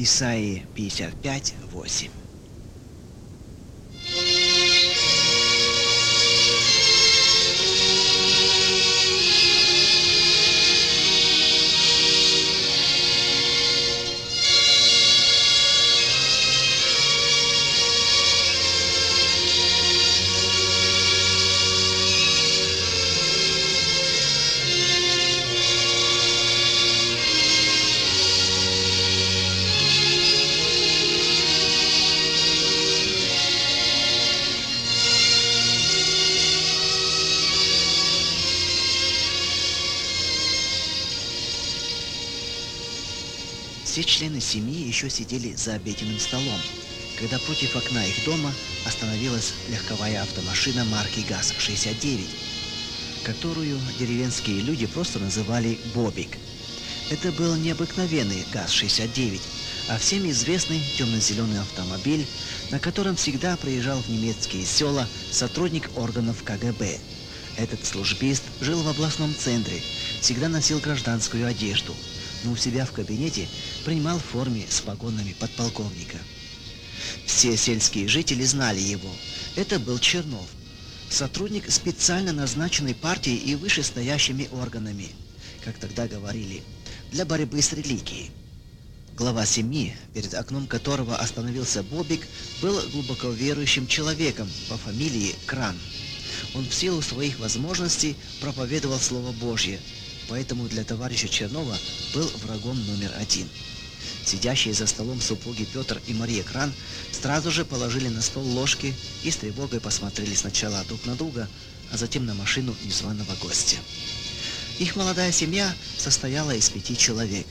Исаии 55, 8. Все члены семьи еще сидели за обеденным столом, когда против окна их дома остановилась легковая автомашина марки ГАЗ-69, которую деревенские люди просто называли «Бобик». Это был необыкновенный ГАЗ-69, а всем известный темно-зеленый автомобиль, на котором всегда приезжал в немецкие села сотрудник органов КГБ. Этот службист жил в областном центре, всегда носил гражданскую одежду – но у себя в кабинете принимал в форме с погонами подполковника. Все сельские жители знали его. Это был Чернов, сотрудник специально назначенной партией и вышестоящими органами, как тогда говорили, для борьбы с религией. Глава семьи, перед окном которого остановился Бобик, был глубоко верующим человеком по фамилии Кран. Он в силу своих возможностей проповедовал Слово Божье, поэтому для товарища Чернова был врагом номер один. Сидящие за столом супруги Петр и Мария Кран сразу же положили на стол ложки и с тревогой посмотрели сначала друг на друга, а затем на машину незваного гостя. Их молодая семья состояла из пяти человек.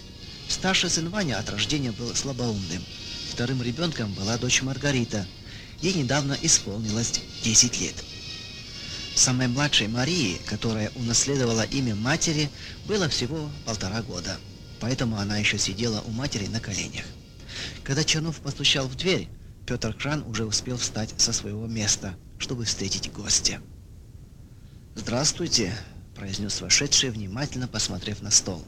Старший сын Ваня от рождения был слабоумным. Вторым ребенком была дочь Маргарита. Ей недавно исполнилось 10 лет. Самой младшей Марии, которая унаследовала имя матери, было всего полтора года, поэтому она еще сидела у матери на коленях. Когда Чернов постучал в дверь, Петр Кран уже успел встать со своего места, чтобы встретить гостя. «Здравствуйте», – произнес вошедший, внимательно посмотрев на стол.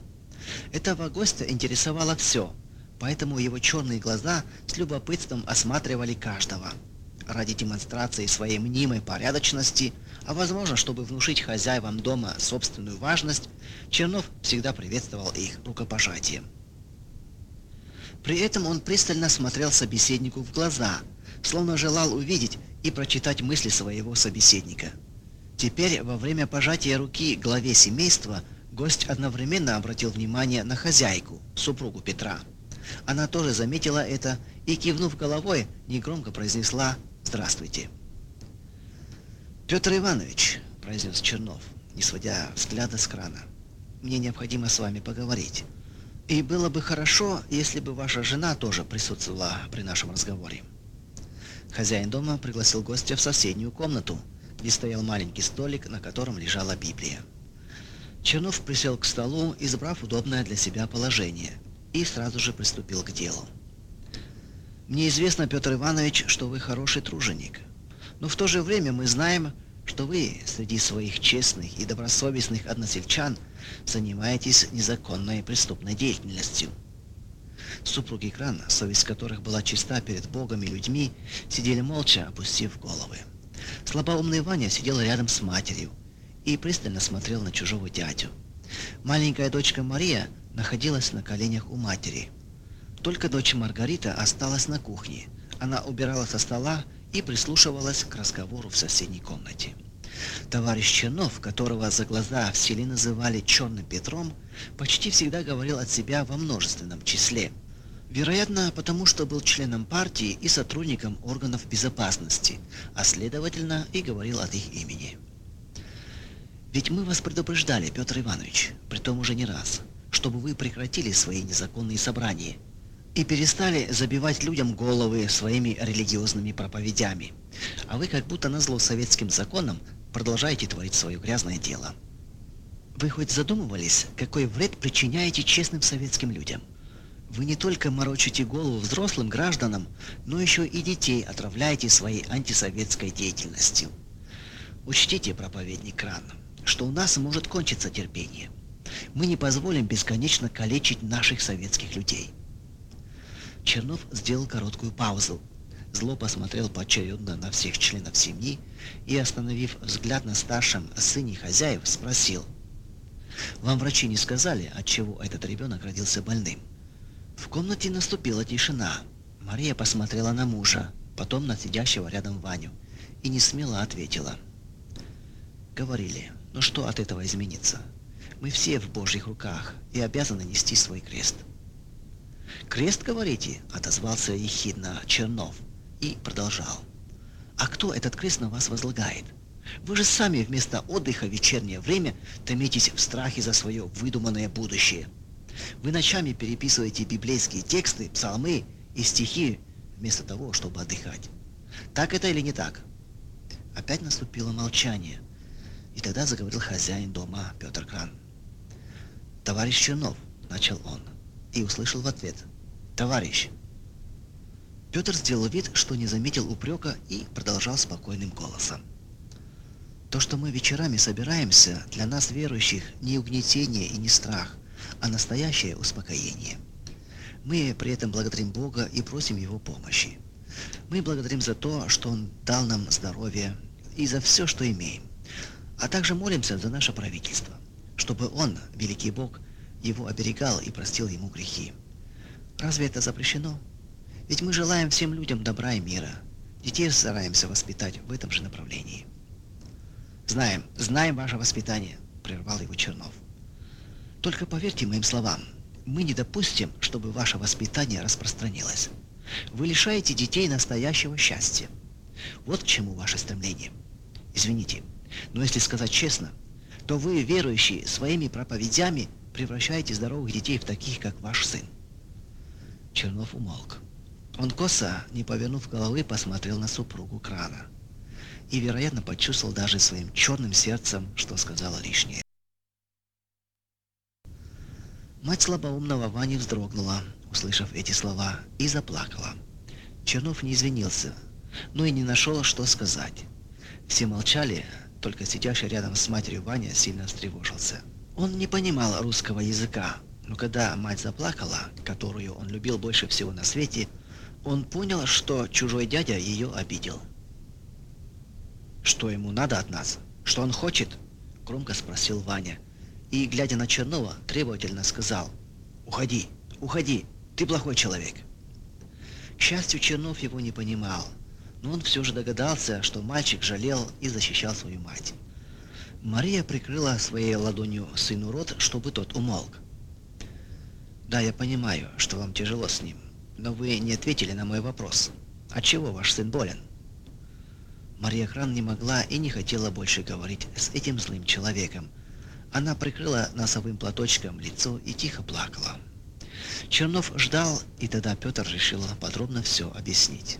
Этого гостя интересовало все, поэтому его черные глаза с любопытством осматривали каждого – ради демонстрации своей мнимой порядочности, а возможно, чтобы внушить хозяевам дома собственную важность, Чернов всегда приветствовал их рукопожатием. При этом он пристально смотрел собеседнику в глаза, словно желал увидеть и прочитать мысли своего собеседника. Теперь, во время пожатия руки главе семейства, гость одновременно обратил внимание на хозяйку, супругу Петра. Она тоже заметила это и, кивнув головой, негромко произнесла Здравствуйте. Петр Иванович, произнес Чернов, не сводя взгляда с крана. Мне необходимо с вами поговорить. И было бы хорошо, если бы ваша жена тоже присутствовала при нашем разговоре. Хозяин дома пригласил гостя в соседнюю комнату, где стоял маленький столик, на котором лежала Библия. Чернов присел к столу, избрав удобное для себя положение, и сразу же приступил к делу. Мне известно, Петр Иванович, что вы хороший труженик. Но в то же время мы знаем, что вы среди своих честных и добросовестных односельчан занимаетесь незаконной преступной деятельностью. Супруги Кран, совесть которых была чиста перед Богом и людьми, сидели молча, опустив головы. Слабоумный Ваня сидел рядом с матерью и пристально смотрел на чужого дядю. Маленькая дочка Мария находилась на коленях у матери – только дочь Маргарита осталась на кухне. Она убирала со стола и прислушивалась к разговору в соседней комнате. Товарищ Чернов, которого за глаза в селе называли Черным Петром, почти всегда говорил от себя во множественном числе. Вероятно, потому что был членом партии и сотрудником органов безопасности, а следовательно и говорил от их имени. Ведь мы вас предупреждали, Петр Иванович, при том уже не раз, чтобы вы прекратили свои незаконные собрания – и перестали забивать людям головы своими религиозными проповедями. А вы как будто назло советским законам продолжаете творить свое грязное дело. Вы хоть задумывались, какой вред причиняете честным советским людям? Вы не только морочите голову взрослым гражданам, но еще и детей отравляете своей антисоветской деятельностью. Учтите, проповедник Кран, что у нас может кончиться терпение. Мы не позволим бесконечно калечить наших советских людей. Чернов сделал короткую паузу. Зло посмотрел поочередно на всех членов семьи и, остановив взгляд на старшем сыне хозяев, спросил. «Вам врачи не сказали, от чего этот ребенок родился больным?» В комнате наступила тишина. Мария посмотрела на мужа, потом на сидящего рядом Ваню и не смело ответила. Говорили, ну что от этого изменится? Мы все в Божьих руках и обязаны нести свой крест. «Крест, говорите?» – отозвался ехидно Чернов и продолжал. «А кто этот крест на вас возлагает? Вы же сами вместо отдыха в вечернее время томитесь в страхе за свое выдуманное будущее. Вы ночами переписываете библейские тексты, псалмы и стихи вместо того, чтобы отдыхать. Так это или не так?» Опять наступило молчание, и тогда заговорил хозяин дома Петр Кран. «Товарищ Чернов», — начал он, и услышал в ответ «Товарищ». Петр сделал вид, что не заметил упрека и продолжал спокойным голосом. То, что мы вечерами собираемся, для нас верующих не угнетение и не страх, а настоящее успокоение. Мы при этом благодарим Бога и просим Его помощи. Мы благодарим за то, что Он дал нам здоровье и за все, что имеем. А также молимся за наше правительство, чтобы Он, великий Бог, его оберегал и простил ему грехи. Разве это запрещено? Ведь мы желаем всем людям добра и мира. Детей стараемся воспитать в этом же направлении. Знаем, знаем ваше воспитание, прервал его Чернов. Только поверьте моим словам, мы не допустим, чтобы ваше воспитание распространилось. Вы лишаете детей настоящего счастья. Вот к чему ваше стремление. Извините, но если сказать честно, то вы, верующие, своими проповедями превращаете здоровых детей в таких, как ваш сын. Чернов умолк. Он косо, не повернув головы, посмотрел на супругу Крана. И, вероятно, почувствовал даже своим черным сердцем, что сказала лишнее. Мать слабоумного Вани вздрогнула, услышав эти слова, и заплакала. Чернов не извинился, но и не нашел, что сказать. Все молчали, только сидящий рядом с матерью Ваня сильно встревожился. Он не понимал русского языка, но когда мать заплакала, которую он любил больше всего на свете, он понял, что чужой дядя ее обидел. «Что ему надо от нас? Что он хочет?» – громко спросил Ваня. И, глядя на Чернова, требовательно сказал «Уходи, уходи, ты плохой человек». К счастью, Чернов его не понимал, но он все же догадался, что мальчик жалел и защищал свою мать. Мария прикрыла своей ладонью сыну рот, чтобы тот умолк. «Да, я понимаю, что вам тяжело с ним, но вы не ответили на мой вопрос. Отчего ваш сын болен?» Мария Кран не могла и не хотела больше говорить с этим злым человеком. Она прикрыла носовым платочком лицо и тихо плакала. Чернов ждал, и тогда Петр решил подробно все объяснить.